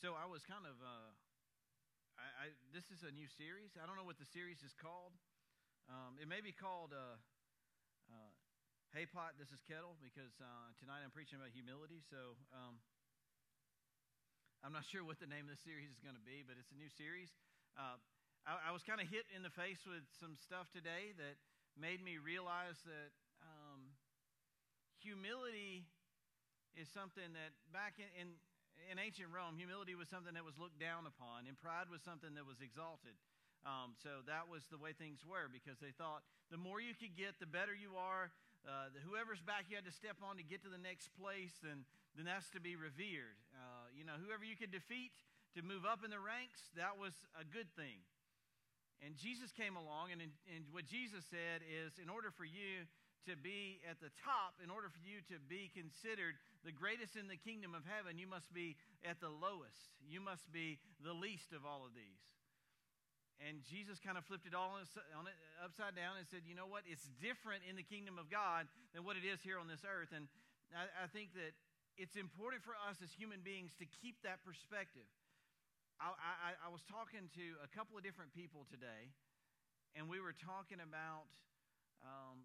So I was kind of, uh, I, I, this is a new series. I don't know what the series is called. Um, it may be called uh, uh, Hey Pot, This is Kettle, because uh, tonight I'm preaching about humility. So um, I'm not sure what the name of the series is going to be, but it's a new series. Uh, I, I, was kind of hit in the face with some stuff today that made me realize that um, humility is something that back in, in in ancient Rome, humility was something that was looked down upon, and pride was something that was exalted. Um, so that was the way things were because they thought the more you could get, the better you are. Uh, the, whoever's back you had to step on to get to the next place, then, then that's to be revered. Uh, you know, whoever you could defeat to move up in the ranks, that was a good thing. And Jesus came along, and, in, and what Jesus said is in order for you to be at the top, in order for you to be considered the greatest in the kingdom of heaven, you must be at the lowest. You must be the least of all of these. And Jesus kind of flipped it all on it upside down and said, you know what? It's different in the kingdom of God than what it is here on this earth. And I, I think that it's important for us as human beings to keep that perspective. I, I, I was talking to a couple of different people today, and we were talking about um,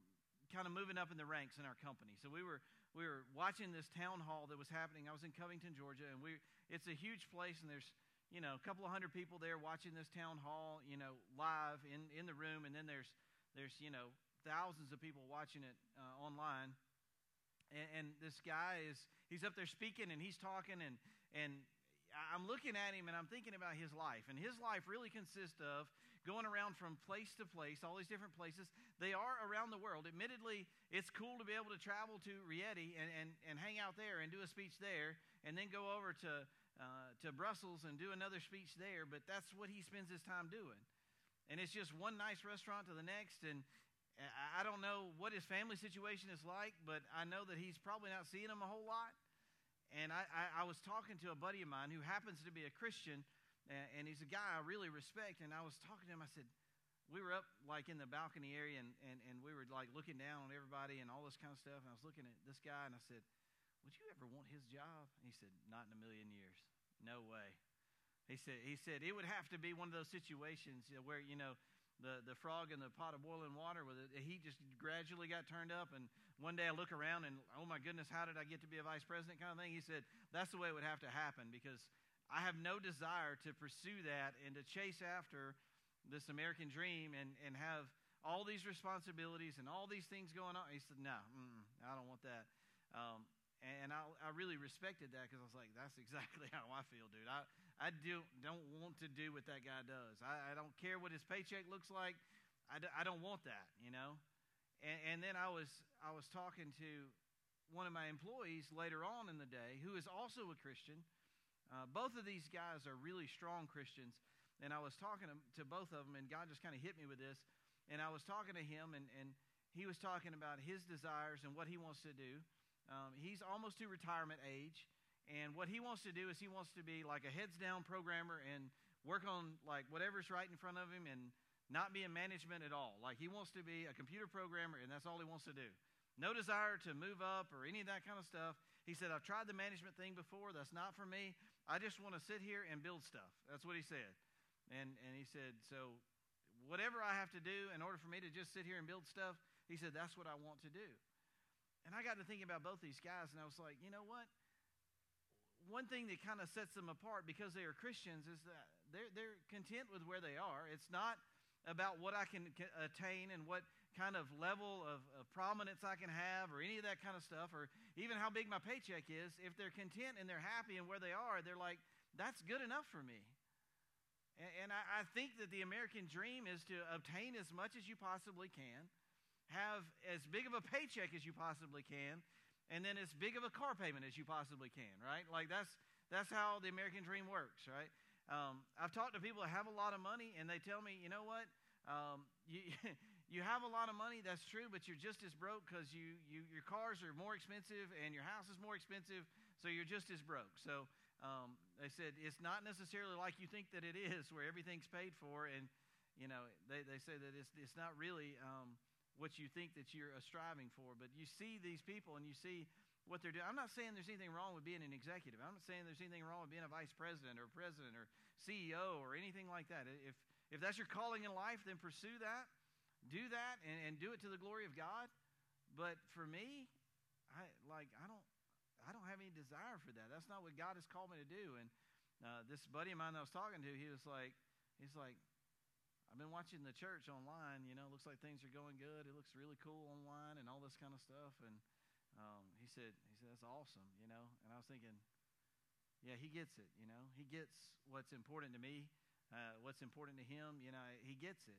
kind of moving up in the ranks in our company. So we were we were watching this town hall that was happening. I was in Covington, Georgia, and we it's a huge place, and there's you know a couple of hundred people there watching this town hall, you know, live in in the room, and then there's there's you know thousands of people watching it uh, online. And, and this guy is he's up there speaking, and he's talking, and and I'm looking at him and I'm thinking about his life. And his life really consists of going around from place to place, all these different places. They are around the world. Admittedly, it's cool to be able to travel to Rieti and, and, and hang out there and do a speech there, and then go over to, uh, to Brussels and do another speech there, but that's what he spends his time doing. And it's just one nice restaurant to the next, and I don't know what his family situation is like, but I know that he's probably not seeing them a whole lot. And I, I, I was talking to a buddy of mine who happens to be a Christian, and he's a guy I really respect. And I was talking to him. I said, we were up like in the balcony area, and, and, and we were like looking down on everybody and all this kind of stuff. And I was looking at this guy, and I said, "Would you ever want his job?" And he said, "Not in a million years. No way." He said, "He said it would have to be one of those situations where you know." The, the frog in the pot of boiling water with the heat just gradually got turned up. And one day I look around and, oh my goodness, how did I get to be a vice president kind of thing? He said, that's the way it would have to happen because I have no desire to pursue that and to chase after this American dream and, and have all these responsibilities and all these things going on. He said, No, I don't want that. Um, and I, I, really respected that because I was like, That's exactly how I feel, dude. I, I do, don't want to do what that guy does. I, I don't care what his paycheck looks like. I, d- I don't want that, you know? And, and then I was, I was talking to one of my employees later on in the day who is also a Christian uh, both of these guys are really strong Christians. And I was talking to, to both of them, and God just kind of hit me with this. And I was talking to him, and, and he was talking about his desires and what he wants to do. Um, he's almost to retirement age. And what he wants to do is he wants to be like a heads down programmer and work on like whatever's right in front of him and not be in management at all. Like he wants to be a computer programmer and that's all he wants to do. No desire to move up or any of that kind of stuff. He said, I've tried the management thing before. That's not for me. I just want to sit here and build stuff. That's what he said. And, and he said, So whatever I have to do in order for me to just sit here and build stuff, he said, That's what I want to do. And I got to thinking about both these guys, and I was like, You know what? One thing that kind of sets them apart because they are Christians is that they're, they're content with where they are. It's not about what I can attain and what kind of level of, of, prominence I can have or any of that kind of stuff or even how big my paycheck is, if they're content and they're happy and where they are, they're like, that's good enough for me. And, and I, I think that the American dream is to obtain as much as you possibly can, have as big of a paycheck as you possibly can, and then as big of a car payment as you possibly can, right? Like that's, that's how the American dream works, right? Um, I've talked to people that have a lot of money, and they tell me, you know what? Um, you, you have a lot of money, that's true, but you're just as broke because you, you, your cars are more expensive and your house is more expensive, so you're just as broke. So um, they said it's not necessarily like you think that it is, where everything's paid for, and you know they, they say that it's, it's not really um, what you think that you're striving for. But you see these people and you see what they're doing. I'm not saying there's anything wrong with being an executive. I'm not saying there's anything wrong with being a vice president or president or CEO or anything like that. If, if that's your calling in life, then pursue that, do that, and, and do it to the glory of God. But for me, I like I don't I don't have any desire for that. That's not what God has called me to do. And uh, this buddy of mine I was talking to, he was like, he's like, I've been watching the church online. You know, looks like things are going good. It looks really cool online and all this kind of stuff. And um, he said, he said that's awesome. You know, and I was thinking, yeah, he gets it. You know, he gets what's important to me, uh, what's important to him. You know, he gets it,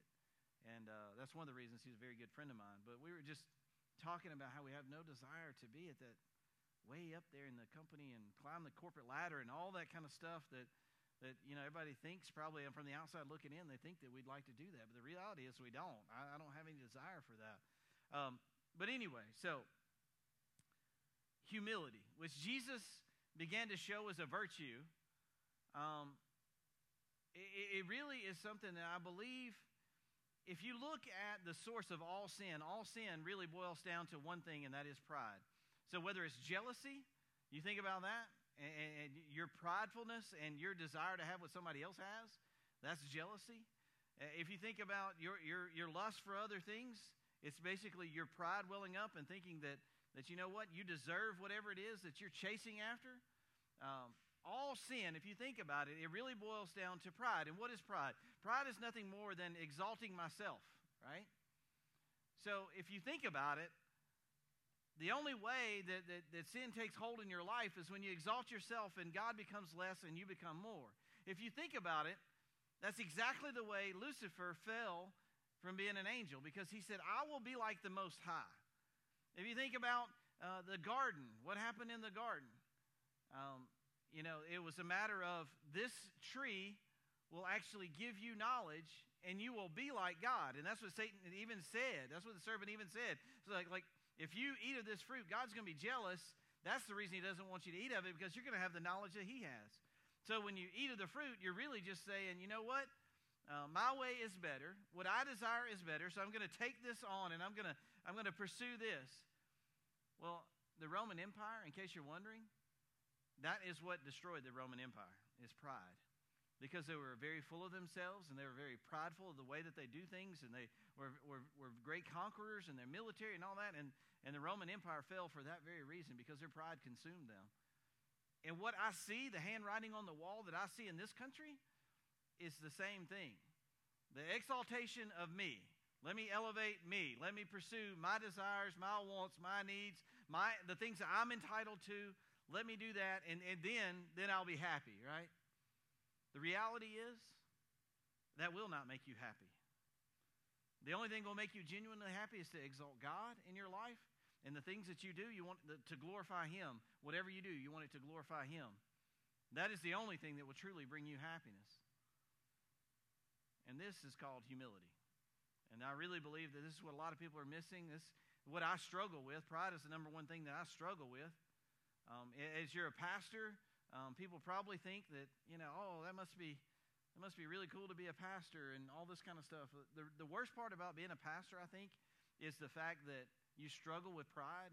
and uh, that's one of the reasons he's a very good friend of mine. But we were just talking about how we have no desire to be at that way up there in the company and climb the corporate ladder and all that kind of stuff that that you know everybody thinks probably from the outside looking in they think that we'd like to do that. But the reality is we don't. I, I don't have any desire for that. Um, but anyway so humility. Which jesus began to show as a virtue um, it, it really is something that i believe if you look at the source of all sin all sin really boils down to one thing and that is pride so whether it's jealousy you think about that and, and your pridefulness and your desire to have what somebody else has, that's jealousy. Uh, if you think about your, your, your lust for other things, it's basically your pride welling up and thinking that, that you know what, you deserve whatever it is that you're chasing after. Um, all sin, if you think about it, it really boils down to pride. And what is pride? Pride is nothing more than exalting myself, right? So if you think about it, the only way that, that, that, sin takes hold in your life is when you exalt yourself and God becomes less and you become more. If you think about it, that's exactly the way Lucifer fell from being an angel because he said, I will be like the Most High. If you think about uh, the garden, what happened in the garden? Um, you know, it was a matter of this tree will actually give you knowledge and you will be like God. And that's what Satan even said. That's what the serpent even said. So like, like if you eat of this fruit, God's going to be jealous. That's the reason He doesn't want you to eat of it because you're going to have the knowledge that He has. So when you eat of the fruit, you're really just saying, you know what? Uh, my way is better. What I desire is better. So I'm going to take this on and I'm going to I'm going to pursue this. Well, the Roman Empire, in case you're wondering, that is what destroyed the Roman Empire is pride. Because they were very full of themselves and they were very prideful of the way that they do things and they were, were, were great conquerors and their military and all that and, and the roman empire fell for that very reason because their pride consumed them. And what i see the handwriting on the wall that i see in this country is the same thing. The exaltation of me. Let me elevate me. Let me pursue my desires my wants my needs my the things that i'm entitled to let me do that and, and then then i'll be happy right the reality is, that will not make you happy. The only thing that will make you genuinely happy is to exalt God in your life. And the things that you do, you want to glorify Him. Whatever you do, you want it to glorify Him. That is the only thing that will truly bring you happiness. And this is called humility. And I really believe that this is what a lot of people are missing. This what I struggle with. Pride is the number one thing that I struggle with. Um, as you're a pastor, um, people probably think that, you know, oh, that must be. It must be really cool to be a pastor and all this kind of stuff. The, the worst part about being a pastor, I think, is the fact that you struggle with pride.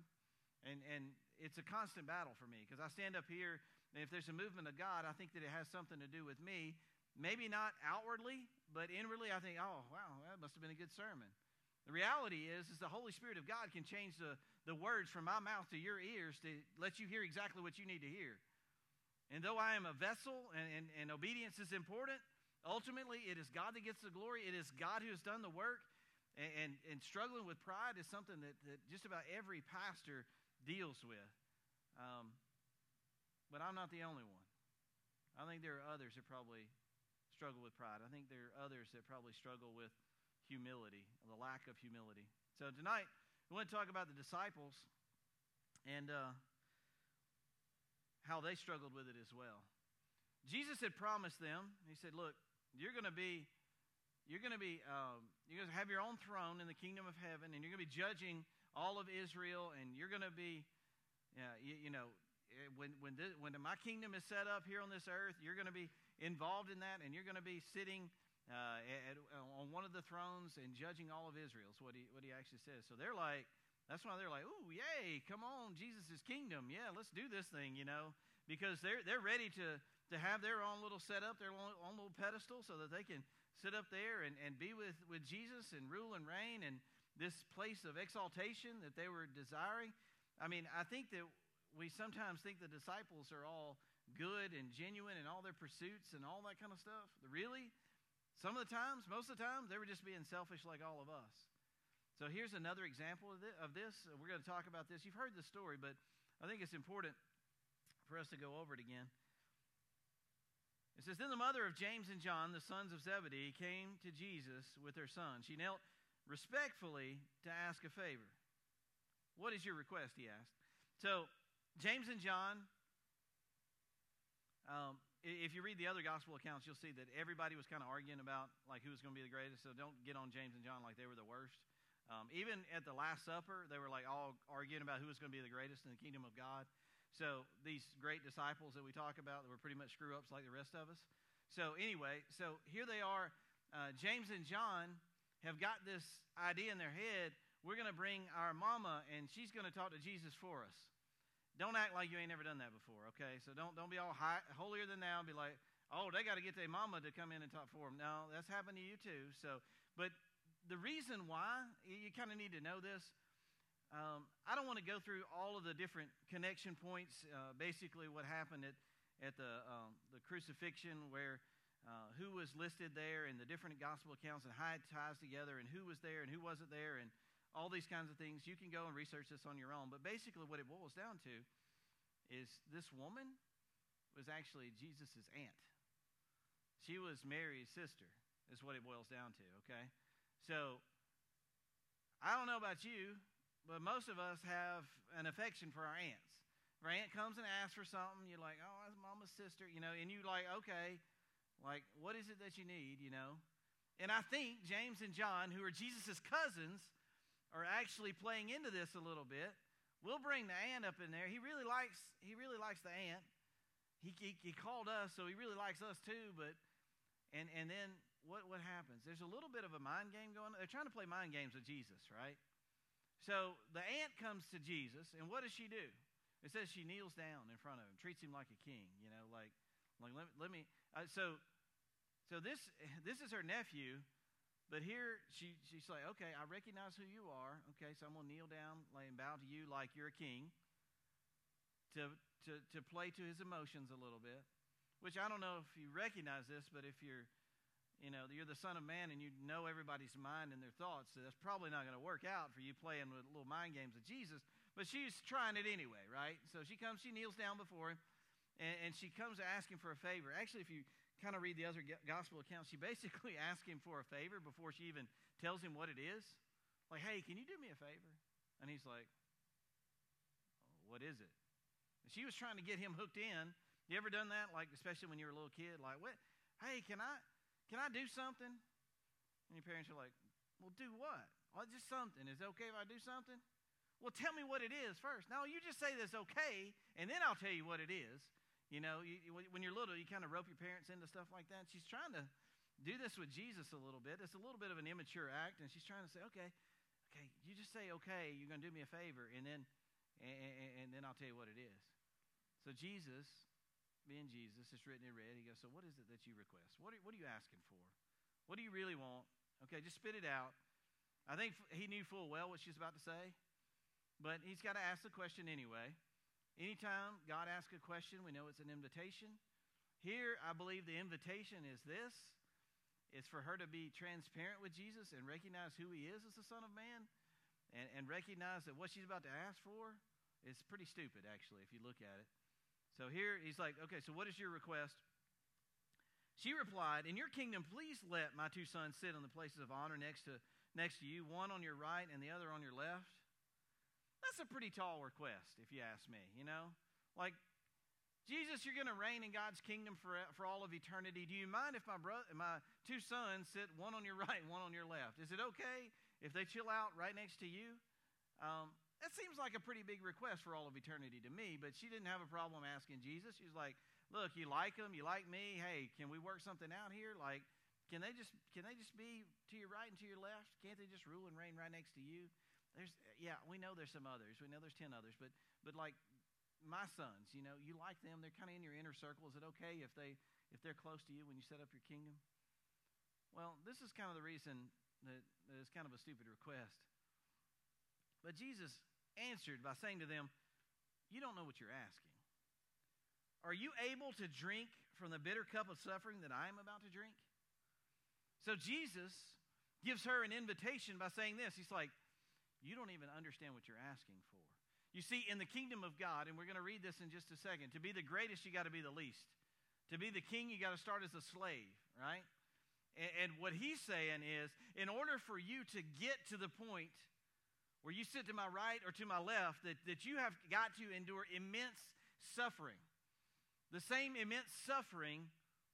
And, and it's a constant battle for me because I stand up here, and if there's a movement of God, I think that it has something to do with me. Maybe not outwardly, but inwardly, I think, oh, wow, that must have been a good sermon. The reality is, is the Holy Spirit of God can change the, the words from my mouth to your ears to let you hear exactly what you need to hear. And though I am a vessel and, and, and obedience is important, ultimately it is God that gets the glory. It is God who has done the work. And, and, and struggling with pride is something that, that just about every pastor deals with. Um, but I'm not the only one. I think there are others that probably struggle with pride. I think there are others that probably struggle with humility, the lack of humility. So tonight, we want to talk about the disciples. And uh, how they struggled with it as well. Jesus had promised them, he said, Look, you're going to be. You're going to be, um, you're going to have your own throne in the kingdom of heaven, and you're going to be judging all of Israel, and you're going to be, uh, you, you know, eh, when when this, when my kingdom is set up here on this earth, you're going to be involved in that, and you're going to be sitting uh, at, on one of the thrones and judging all of Israel. Is what he what he actually says. So they're like, That's why they're like, "Ooh, yay! Come on, Jesus' kingdom. Yeah, let's do this thing." You know, because they're they're ready to to have their own little setup, their own, own little pedestal, so that they can sit up there and, and be with with Jesus and rule and reign and this place of exaltation that they were desiring. I mean, I think that we sometimes think the disciples are all good and genuine in all their pursuits and all that kind of stuff. Really, some of the times, most of the times, they were just being selfish like all of us. So here's another example of this. We're going to talk about this. You've heard the story, but I think it's important for us to go over it again. It says, Then the mother of James and John, the sons of Zebedee, came to Jesus with her son. She knelt respectfully to ask a favor. What is your request? He asked. So, James and John, um, if you read the other gospel accounts, you'll see that everybody was kind of arguing about like who was going to be the greatest. So don't get on James and John like they were the worst. Um, even at the Last Supper, they were like all arguing about who was going to be the greatest in the kingdom of God. So these great disciples that we talk about that were pretty much screw ups like the rest of us. So anyway, so here they are. Uh, James and John have got this idea in their head. We're going to bring our mama, and she's going to talk to Jesus for us. Don't act like you ain't never done that before, okay? So don't don't be all high, holier than thou and be like, oh, they got to get their mama to come in and talk for them. No, that's happened to you too. So, but the reason why, you kind of need to know this. Um, I don't want to go through all of the different connection points. Uh, basically, what happened at, at the, um, the crucifixion, where uh, who was listed there, and the different gospel accounts, and how it ties together, and who was there and who wasn't there, and all these kinds of things. You can go and research this on your own. But basically, what it boils down to is this woman was actually Jesus' aunt. She was Mary's sister, is what it boils down to, okay? So, I don't know about you, but most of us have an affection for our aunts. If our aunt comes and asks for something, you're like, oh, that's mama's sister, you know, and you're like, okay, like, what is it that you need, you know? And I think James and John, who are Jesus' cousins, are actually playing into this a little bit. We'll bring the aunt up in there. He really likes he really likes the aunt. He, he, he called us, so he really likes us too. But and and then what, what happens? There's a little bit of a mind game going on. They're trying to play mind games with Jesus, right? So the aunt comes to Jesus, and what does she do? It says she kneels down in front of him, treats him like a king, you know, like, like let, let me. Uh, so, so this this is her nephew, but here she she's like, okay, I recognize who you are. Okay, so I'm gonna kneel down, and bow to you like you're a king. To to to play to his emotions a little bit, which I don't know if you recognize this, but if you're you know, you're the son of man and you know everybody's mind and their thoughts. So that's probably not going to work out for you playing with little mind games with Jesus. But she's trying it anyway, right? So she comes, she kneels down before him, and, and she comes to ask him for a favor. Actually, if you kind of read the other gospel accounts, she basically asks him for a favor before she even tells him what it is. Like, hey, can you do me a favor? And he's like, oh, what is it? And she was trying to get him hooked in. You ever done that? Like, especially when you were a little kid? Like, what? Hey, can I? Can I do something? And your parents are like, Well, do what? Well, just something. Is it okay if I do something? Well, tell me what it is first. No, you just say this okay, and then I'll tell you what it is. You know, you, when you're little, you kind of rope your parents into stuff like that. She's trying to do this with Jesus a little bit. It's a little bit of an immature act, and she's trying to say, okay, okay, you just say okay, you're going to do me a favor, and then, and, and then I'll tell you what it is. So Jesus being Jesus, it's written in red. He goes, So what is it that you request? What are, what are you asking for? What do you really want? Okay, just spit it out. I think he knew full well what she's about to say, but he's got to ask the question anyway. Anytime God asks a question, we know it's an invitation. Here, I believe the invitation is this it's for her to be transparent with Jesus and recognize who he is as the Son of Man and, and recognize that what she's about to ask for is pretty stupid, actually, if you look at it. So here he's like, okay, so what is your request? She replied, In your kingdom, please let my two sons sit on the places of honor next to, next to you, one on your right and the other on your left. That's a pretty tall request, if you ask me, you know? Like, Jesus, you're going to reign in God's kingdom for, for all of eternity. Do you mind if my, bro- my two sons sit one on your right one on your left? Is it okay if they chill out right next to you? Um, that seems like a pretty big request for all of eternity to me, but she didn't have a problem asking Jesus. She's like, "Look, you like them, you like me. Hey, can we work something out here? Like, can they just can they just be to your right and to your left? Can't they just rule and reign right next to you?" There's, yeah, we know there's some others. We know there's 10 others, but, but like my sons, you know, you like them. They're kind of in your inner circle. Is it okay if, they, if they're close to you when you set up your kingdom? Well, this is kind of the reason that, it's kind of a stupid request. But Jesus answered by saying to them, You don't know what you're asking. Are you able to drink from the bitter cup of suffering that I am about to drink? So Jesus gives her an invitation by saying this He's like, You don't even understand what you're asking for. You see, in the kingdom of God, and we're going to read this in just a second, to be the greatest, you got to be the least. To be the king, you got to start as a slave, right? And, and what he's saying is, in order for you to get to the point where you sit to my right or to my left, that, that you have got to endure immense suffering. The same immense suffering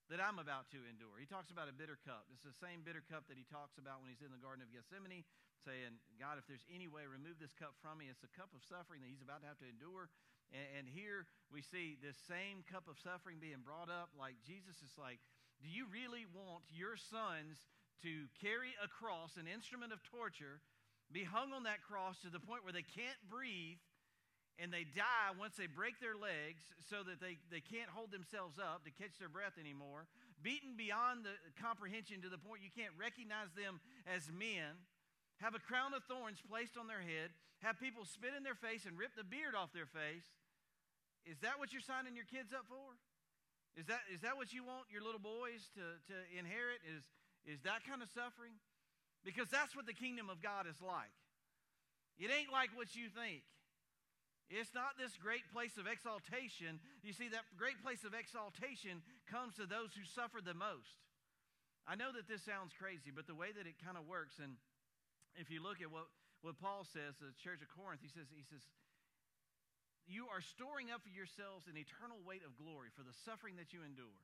that I'm about to endure. He talks about a bitter cup. It's the same bitter cup that he talks about when he's in the Garden of Gethsemane, saying, God, if there's any way, remove this cup from me. It's a cup of suffering that he's about to have to endure. And, and here we see this same cup of suffering being brought up. Like Jesus is like, Do you really want your sons to carry a cross, an instrument of torture, be hung on that cross to the point where they can't breathe? And they die once they break their legs so that they, they can't hold themselves up to catch their breath anymore, beaten beyond the comprehension to the point you can't recognize them as men, have a crown of thorns placed on their head, have people spit in their face and rip the beard off their face. Is that what you're signing your kids up for? Is that, is that what you want your little boys to, to inherit? Is, is that kind of suffering? Because that's what the kingdom of God is like. It ain't like what you think. It's not this great place of exaltation. You see, that great place of exaltation comes to those who suffer the most. I know that this sounds crazy, but the way that it kind of works, and if you look at what, what Paul says, to the church of Corinth, he says, he says, you are storing up for yourselves an eternal weight of glory for the suffering that you endure.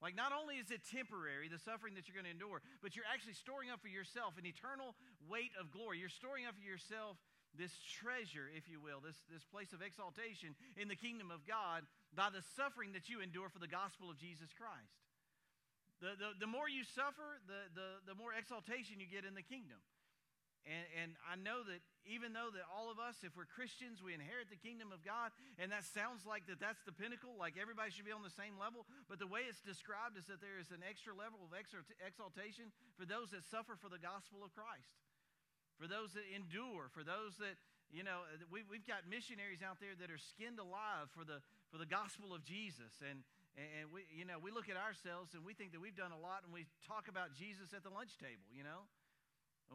Like, not only is it temporary, the suffering that you're going to endure, but you're actually storing up for yourself an eternal weight of glory. You're storing up for yourself this treasure, if you will, this, this place of exaltation in the kingdom of God by the suffering that you endure for the gospel of Jesus Christ. The, the, the more you suffer, the, the, the more exaltation you get in the kingdom. And, and I know that even though that all of us, if we're Christians, we inherit the kingdom of God, and that sounds like that that's the pinnacle, like everybody should be on the same level. But the way it's described is that there is an extra level of exaltation for those that suffer for the gospel of Christ for those that endure, for those that, you know, uh, we, we've got missionaries out there that are skinned alive for the, for the gospel of Jesus. And, and we, you know, we look at ourselves and we think that we've done a lot and we talk about Jesus at the lunch table, you know.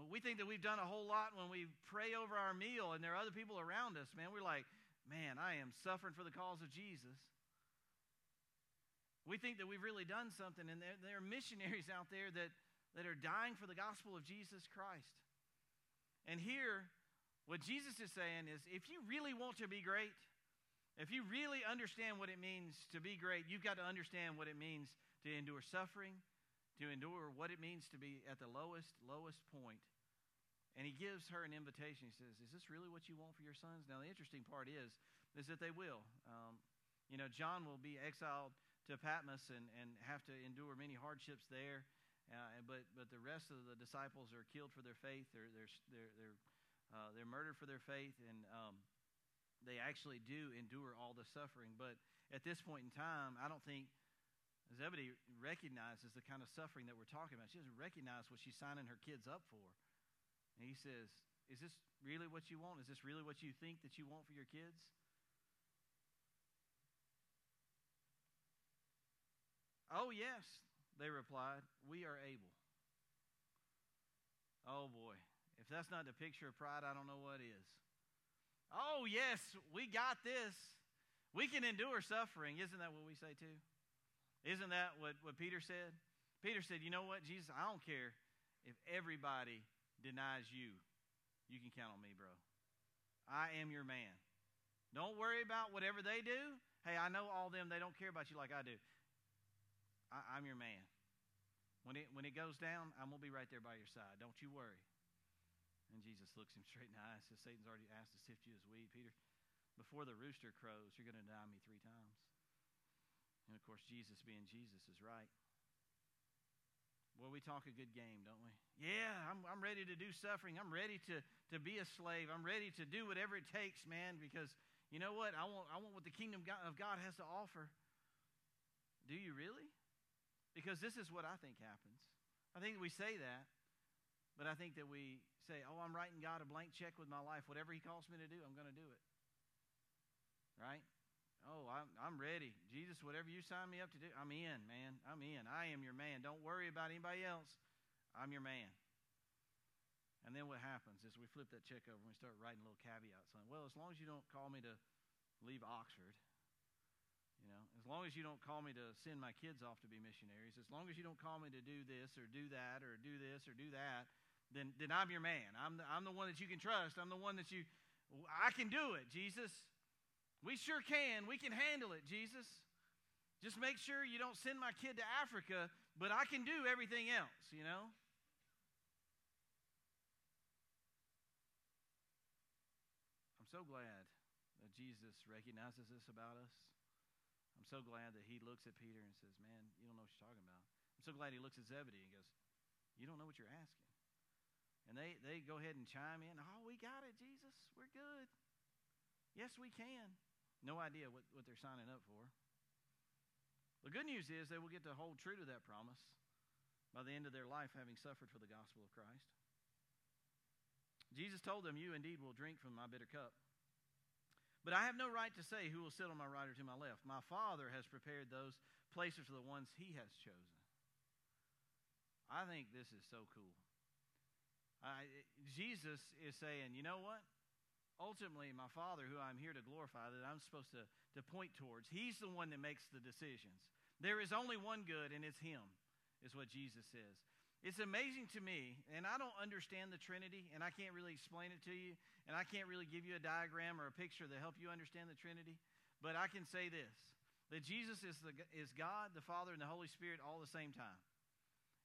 We think that we've done a whole lot when we pray over our meal and there are other people around us, man. We're like, man, I am suffering for the cause of Jesus. We think that we've really done something, and there, there are missionaries out there that, that are dying for the gospel of Jesus Christ. And here, what Jesus is saying is if you really want to be great, if you really understand what it means to be great, you've got to understand what it means to endure suffering, to endure what it means to be at the lowest, lowest point. And he gives her an invitation. He says, Is this really what you want for your sons? Now, the interesting part is, is that they will. Um, you know, John will be exiled to Patmos and, and have to endure many hardships there. Uh, but, but the rest of the disciples are killed for their faith. They're, they're, they're, they're, uh, they're murdered for their faith, and um, they actually do endure all the suffering. But at this point in time, I don't think Zebedee recognizes the kind of suffering that we're talking about. She doesn't recognize what she's signing her kids up for. And he says, Is this really what you want? Is this really what you think that you want for your kids? Oh, yes, they replied, We are able. Oh boy, if that's not the picture of pride, I don't know what is. Oh, yes, we got this. We can endure suffering. Isn't that what we say too? Isn't that what, what Peter said? Peter said, You know what, Jesus, I don't care if everybody denies you. You can count on me, bro. I am your man. Don't worry about whatever they do. Hey, I know all them, they don't care about you like I do. I, am your man. When it, when it goes down, I'm going to be right there by your side. Don't you worry. And Jesus looks him straight in the eye and says, Satan's already asked to sift you as wheat. Peter, before the rooster crows, you're going to deny me three times. And of course, Jesus being Jesus is right. Well, we talk a good game, don't we? Yeah, I'm, I'm ready to do suffering. I'm ready to, to be a slave. I'm ready to do whatever it takes, man, because you know what? I want, I want what the kingdom of God has to offer. Do you really? Because this is what I think happens. I think we say that, but I think that we say, oh, I'm writing God a blank check with my life. Whatever He calls me to do, I'm going to do it. Right? Oh, I'm, I'm ready. Jesus, whatever you sign me up to do, I'm in, man. I'm in. I am your man. Don't worry about anybody else. I'm your man. And then what happens is we flip that check over and we start writing little caveats on, well, as long as you don't call me to leave Oxford, you know, as long as you don't call me to send my kids off to be missionaries, as long as you don't call me to do this or do that or do this or do that, then, then I'm your man. I'm the, I'm the one that you can trust. I'm the one that you, I can do it, Jesus. We sure can. We can handle it, Jesus. Just make sure you don't send my kid to Africa, but I can do everything else, you know? I'm so glad that Jesus recognizes this about us. I'm so glad that he looks at Peter and says, Man, you don't know what you're talking about. I'm so glad he looks at Zebedee and goes, You don't know what you're asking. And they, they go ahead and chime in, Oh, we got it, Jesus. We're good. Yes, we can. No idea what, what they're signing up for. The good news is they will get to hold true to that promise by the end of their life having suffered for the gospel of Christ. Jesus told them, You indeed will drink from my bitter cup. But I have no right to say who will sit on my right or to my left. My Father has prepared those places for the ones he has chosen. I think this is so cool. I, Jesus is saying, you know what? ultimately my Father, who I'm here to glorify, that I'm supposed to, to point towards, He's the one that makes the decisions. There is only one good, and it's Him, is what Jesus says. It's amazing to me, and I don't understand the Trinity, and I can't really explain it to you, and I can't really give you a diagram or a picture to help you understand the Trinity, but I can say this that Jesus is, the, is God, the Father, and the Holy Spirit all the same time.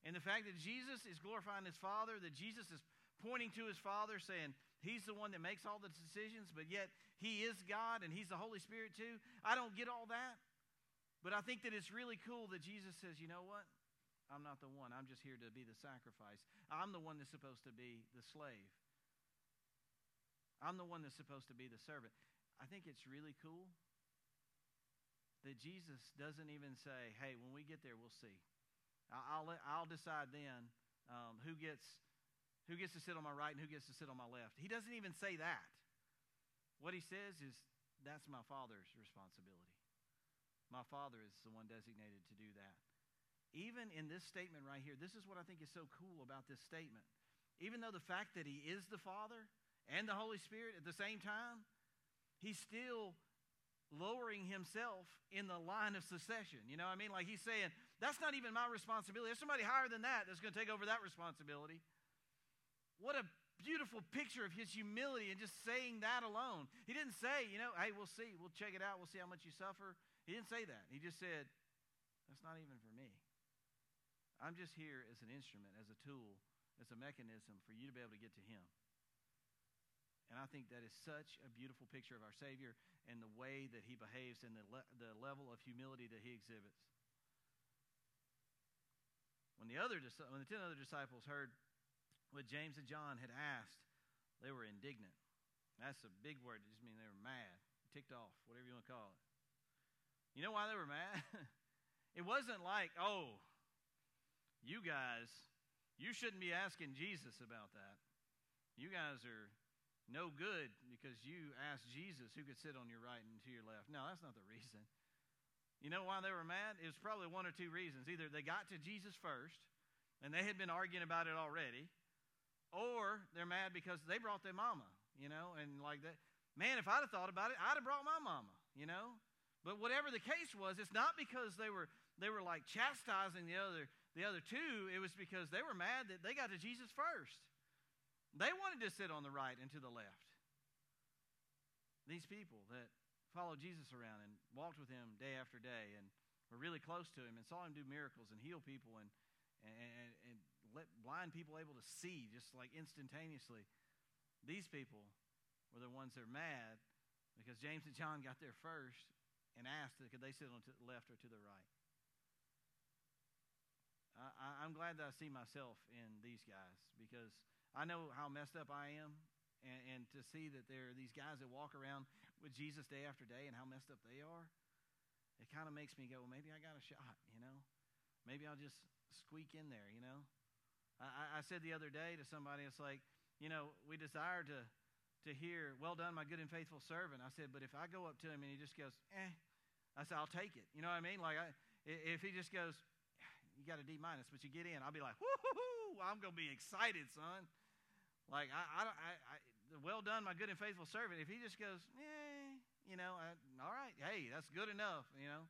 And the fact that Jesus is glorifying his Father, that Jesus is pointing to his Father, saying, He's the one that makes all the decisions, but yet He is God and He's the Holy Spirit too. I don't get all that. But I think that it's really cool that Jesus says, you know what? I'm not the one. I'm just here to be the sacrifice. I'm the one that's supposed to be the slave. I'm the one that's supposed to be the servant. I think it's really cool that Jesus doesn't even say, hey, when we get there, we'll see. I'll, I'll decide then um, who gets who gets to sit on my right and who gets to sit on my left. He doesn't even say that. What he says is, that's my Father's responsibility. My Father is the one designated to do that. Even in this statement right here, this is what I think is so cool about this statement. Even though the fact that he is the Father and the Holy Spirit at the same time, he's still lowering himself in the line of succession. You know what I mean? Like he's saying, that's not even my responsibility. There's somebody higher than that that's going to take over that responsibility. What a beautiful picture of his humility and just saying that alone. He didn't say, you know, hey, we'll see. We'll check it out. We'll see how much you suffer. He didn't say that. He just said, that's not even for me. I'm just here as an instrument, as a tool, as a mechanism for you to be able to get to him. And I think that is such a beautiful picture of our Savior and the way that he behaves and the, le- the level of humility that he exhibits. When the, other, when the ten other disciples heard what James and John had asked, they were indignant. That's a big word. It just means they were mad, ticked off, whatever you want to call it. You know why they were mad? it wasn't like, oh, you guys, you shouldn't be asking Jesus about that. You guys are no good because you asked Jesus who could sit on your right and to your left. No, that's not the reason. You know why they were mad? It was probably one or two reasons. Either they got to Jesus first, and they had been arguing about it already, or they're mad because they brought their mama, you know, and like that. Man, if I'd have thought about it, I'd have brought my mama, you know. But whatever the case was, it's not because they were they were like chastising the other the other two. It was because they were mad that they got to Jesus first. They wanted to sit on the right and to the left. These people that followed Jesus around and walked with him day after day and were really close to him and saw him do miracles and heal people and and, and let blind people able to see just like instantaneously. These people were the ones that are mad because James and John got there first and asked could they sit on the left or to the right. I, I'm glad that I see myself in these guys because I know how messed up I am. And, and to see that there are these guys that walk around with Jesus day after day and how messed up they are, it kind of makes me go, well, maybe I got a shot, you know? Maybe I'll just squeak in there, you know? I, I said the other day to somebody, it's like, you know, we desire to, to hear, well done, my good and faithful servant. I said, but if I go up to him and he just goes, eh, I said, I'll take it. You know what I mean? Like, I, if he just goes, you got a D minus, but you get in, I'll be like, whoo, I'm going to be excited, son. Like, I, I, I, I, well done, my good and faithful servant. If he just goes, eh, you know, I, all right, hey, that's good enough, you know.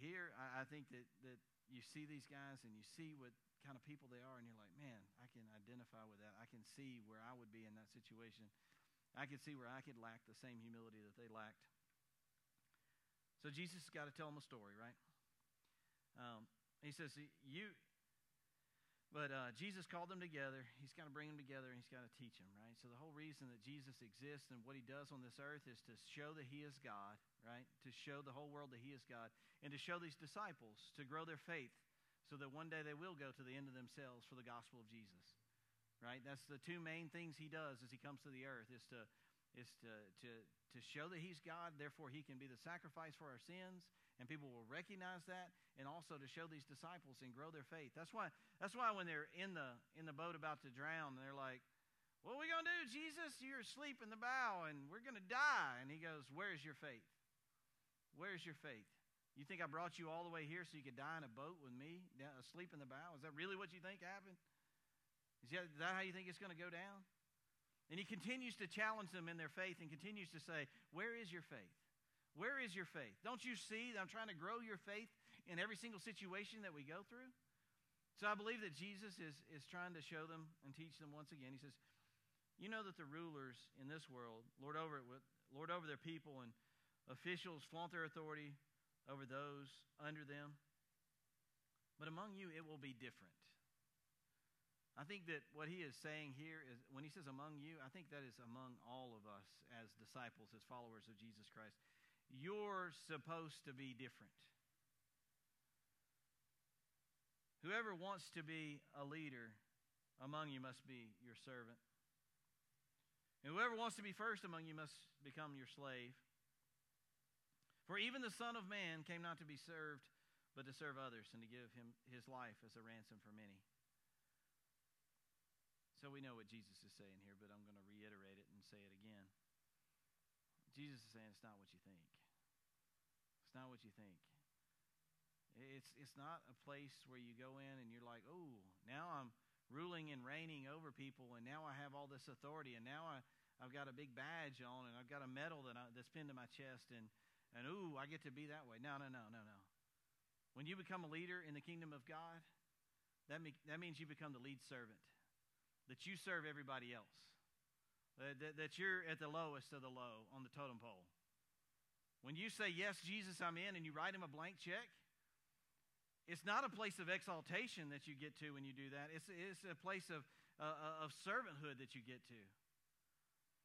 Here, I, I think that, that you see these guys and you see what kind of people they are, and you're like, man, I can identify with that. I can see where I would be in that situation. I can see where I could lack the same humility that they lacked. So Jesus has got to tell them a story, right? Um, he says, "You." But uh, Jesus called them together. He's got to bring them together, and he's got to teach them, right? So the whole reason that Jesus exists and what he does on this earth is to show that he is God, right? To show the whole world that he is God, and to show these disciples to grow their faith so that one day they will go to the end of themselves for the gospel of Jesus. Right? That's the two main things he does as he comes to the earth is to is to, to, to show that he's God, therefore he can be the sacrifice for our sins, and people will recognize that, and also to show these disciples and grow their faith. That's why that's why when they're in the in the boat about to drown, they're like, What are we gonna do, Jesus? You're asleep in the bow and we're gonna die. And he goes, Where's your faith? Where's your faith? You think I brought you all the way here so you could die in a boat with me, asleep in the bow? Is that really what you think happened? Is that how you think it's going to go down? And he continues to challenge them in their faith and continues to say, Where is your faith? Where is your faith? Don't you see that I'm trying to grow your faith in every single situation that we go through? So I believe that Jesus is, is trying to show them and teach them once again. He says, You know that the rulers in this world lord over, it, with, lord over their people, and officials flaunt their authority over those under them. But among you, it will be different. I think that what he is saying here is when he says among you, I think that is among all of us as disciples, as followers of Jesus Christ. You're supposed to be different. Whoever wants to be a leader among you must be your servant. And whoever wants to be first among you must become your slave. For even the Son of Man came not to be served, but to serve others and to give him his life as a ransom for many. So we know what Jesus is saying here, but I'm going to reiterate it and say it again. Jesus is saying it's not what you think. It's not what you think. It's, it's not a place where you go in and you're like, oh, now I'm ruling and reigning over people, and now I have all this authority, and now I, I've got a big badge on, and I've got a medal that I, that's pinned to my chest, and and ooh, I get to be that way. No, no, no, no, no. When you become a leader in the kingdom of God, that, me, that means you become the lead servant, that you serve everybody else, that, that, that you're at the lowest of the low on the totem pole. When you say, Yes, Jesus, I'm in, and you write him a blank check, it's not a place of exaltation that you get to when you do that. It's, it's a place of, uh, of servanthood that you get to.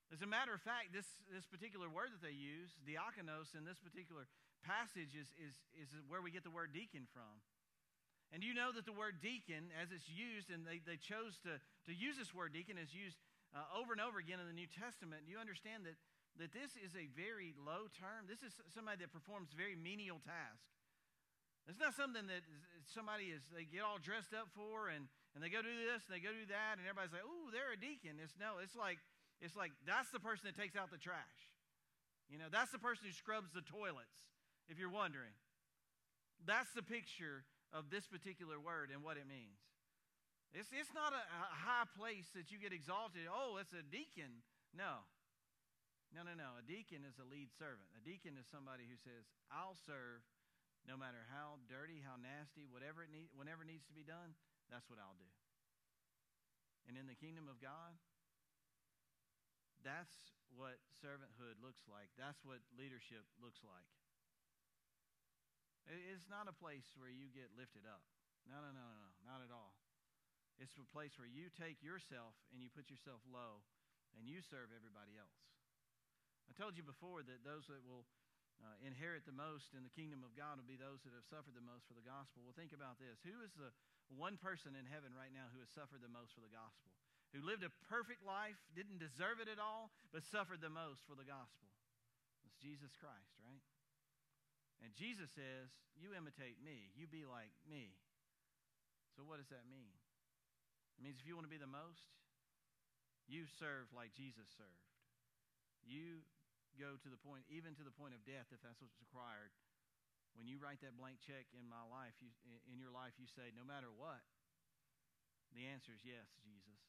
As a matter of fact, this, this particular word that they use, diakonos, in this particular passage is, is, is where we get the word deacon from. And you know that the word deacon, as it's used, and they, they chose to, to use this word deacon, is used uh, over and over again in the New Testament. You understand that, that this is a very low term. This is somebody that performs very menial task. It's not something that somebody is, they get all dressed up for and, and they go do this and they go do that, and everybody's like, oh, they're a deacon. It's no, it's like it's like that's the person that takes out the trash. You know, that's the person who scrubs the toilets, if you're wondering. That's the picture of this particular word and what it means. It's, it's not a, a high place that you get exalted. Oh, it's a deacon. No. No, no, no. A deacon is a lead servant. A deacon is somebody who says, I'll serve no matter how dirty, how nasty, whatever it need, whenever it needs to be done, that's what I'll do. And in the kingdom of God, that's what servanthood looks like. That's what leadership looks like. It's not a place where you get lifted up. No, no, no, no, no, not at all. It's a place where you take yourself and you put yourself low and you serve everybody else. I told you before that those that will uh, inherit the most in the kingdom of God will be those that have suffered the most for the gospel. Well, think about this. Who is the one person in heaven right now who has suffered the most for the gospel? Who lived a perfect life, didn't deserve it at all, but suffered the most for the gospel? It's Jesus Christ, right? And Jesus says, You imitate me, you be like me. So, what does that mean? It means if you want to be the most, you serve like Jesus served. You go to the point, even to the point of death, if that's what's required. When you write that blank check in my life, you, in your life, you say, no matter what, the answer is yes, Jesus.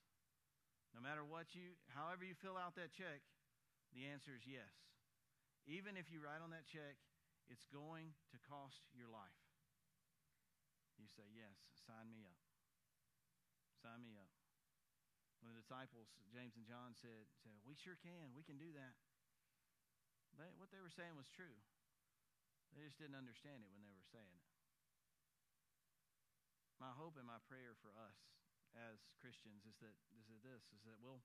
No matter what you, however you fill out that check, the answer is yes. Even if you write on that check, it's going to cost your life. You say, yes, sign me up. Sign me up. When the disciples, James and John, said, said We sure can. We can do that. They, what they were saying was true. They just didn't understand it when they were saying it. My hope and my prayer for us as Christians is that is that this is that we'll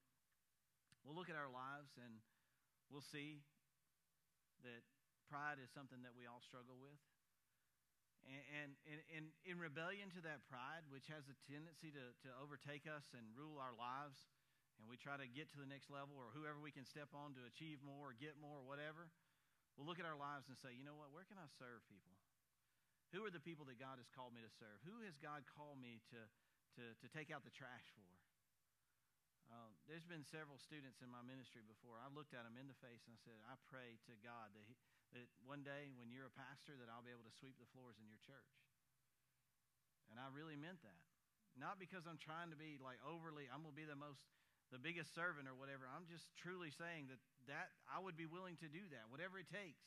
we'll look at our lives and we'll see that pride is something that we all struggle with. And, and, and in rebellion to that pride, which has a tendency to, to overtake us and rule our lives, and we try to get to the next level or whoever we can step on to achieve more or get more or whatever, we'll look at our lives and say, you know what, where can I serve people? Who are the people that God has called me to serve? Who has God called me to, to, to take out the trash for. Uh, there's been several students in my ministry before. I looked at them in the face and I said, I pray to God that, he, that one day when you're a pastor that I'll be able to sweep the floors in your church. And I really meant that. Not because I'm trying to be like overly, I'm going to be the most, the biggest servant or whatever. I'm just truly saying that, that I would be willing to do that, whatever it takes.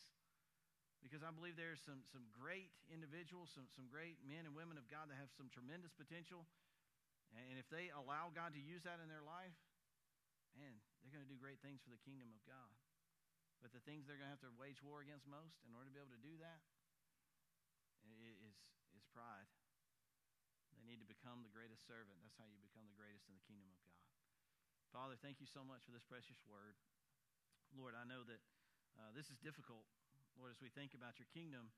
Because I believe there's some, some great individuals, some, some great men and women of God that have some tremendous potential and if they allow God to use that in their life, man, they're going to do great things for the kingdom of God. But the things they're going to have to wage war against most in order to be able to do that is, is pride. They need to become the greatest servant. That's how you become the greatest in the kingdom of God. Father, thank you so much for this precious word. Lord, I know that uh, this is difficult, Lord, as we think about your kingdom.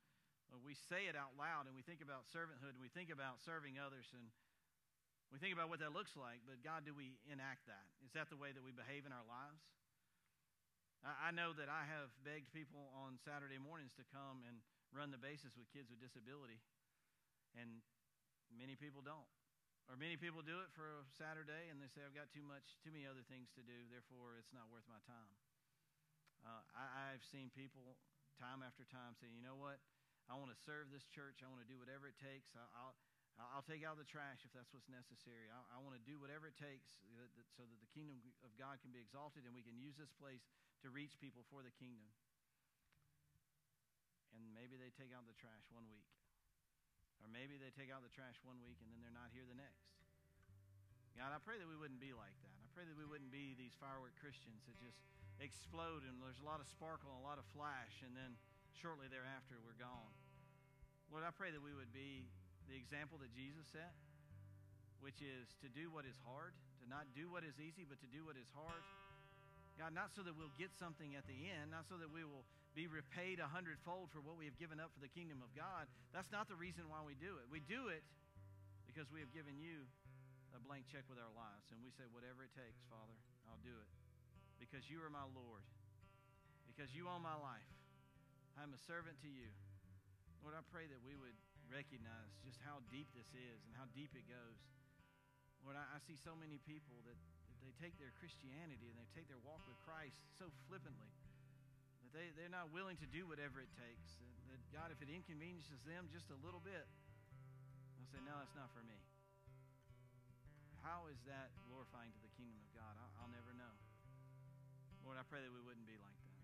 Uh, we say it out loud and we think about servanthood and we think about serving others and we think about what that looks like, but God, do we enact that? Is that the way that we behave in our lives? I know that I have begged people on Saturday mornings to come and run the bases with kids with disability, and many people don't. Or many people do it for a Saturday and they say, I've got too much, too many other things to do, therefore it's not worth my time. Uh, I, I've seen people time after time say, you know what? I want to serve this church. I want to do whatever it takes. I, I'll, I'll take out the trash if that's what's necessary. I, I want to do whatever it takes so that the kingdom of God can be exalted and we can use this place to reach people for the kingdom. And maybe they take out the trash one week. Or maybe they take out the trash one week and then they're not here the next. God, I pray that we wouldn't be like that. I pray that we wouldn't be these firework Christians that just explode and there's a lot of sparkle and a lot of flash and then shortly thereafter we're gone. Lord, I pray that we would be the example that Jesus set, which is to do what is hard, to not do what is easy, but to do what is hard. God, not so that we'll get something at the end, not so that we will be repaid a hundredfold for what we have given up for the kingdom of God. That's not the reason why we do it. We do it because we have given you a blank check with our lives. And we say, whatever it takes, Father, I'll do it. Because you are my Lord. Because you own my life. I'm a servant to you. Lord, I pray that we would recognize just how deep this is and how deep it goes. Lord, I, I see so many people that, that, they take their Christianity and they take their walk with Christ so flippantly that they, they're not willing to do whatever it takes. That, that God, if it inconveniences them just a little bit, they'll say, No, that's not for me. How is that glorifying to the kingdom of God? I'll, I'll never know. Lord, I pray that we wouldn't be like that.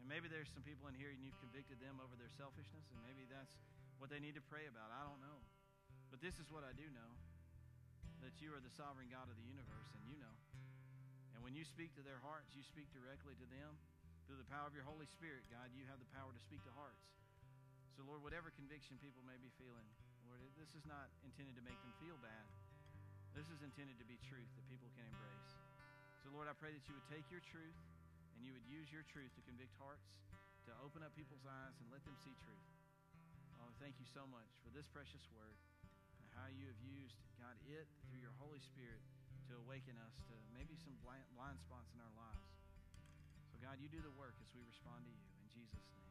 And maybe there's some people in here and you've convicted them over their selfishness, and maybe that's what they need to pray about. I don't know. But this is what I do know that you are the sovereign God of the universe, and you know. And when you speak to their hearts, you speak directly to them. Through the power of your Holy Spirit, God, you have the power to speak to hearts. So, Lord, whatever conviction people may be feeling, Lord, this is not intended to make them feel bad. This is intended to be truth that people can embrace. So, Lord, I pray that you would take your truth and you would use your truth to convict hearts, to open up people's eyes and let them see truth. Oh, thank you so much for this precious word and how you have used, God, it through your Holy Spirit to awaken us to maybe some blind, blind spots in our lives. God, you do the work as we respond to you. In Jesus' name.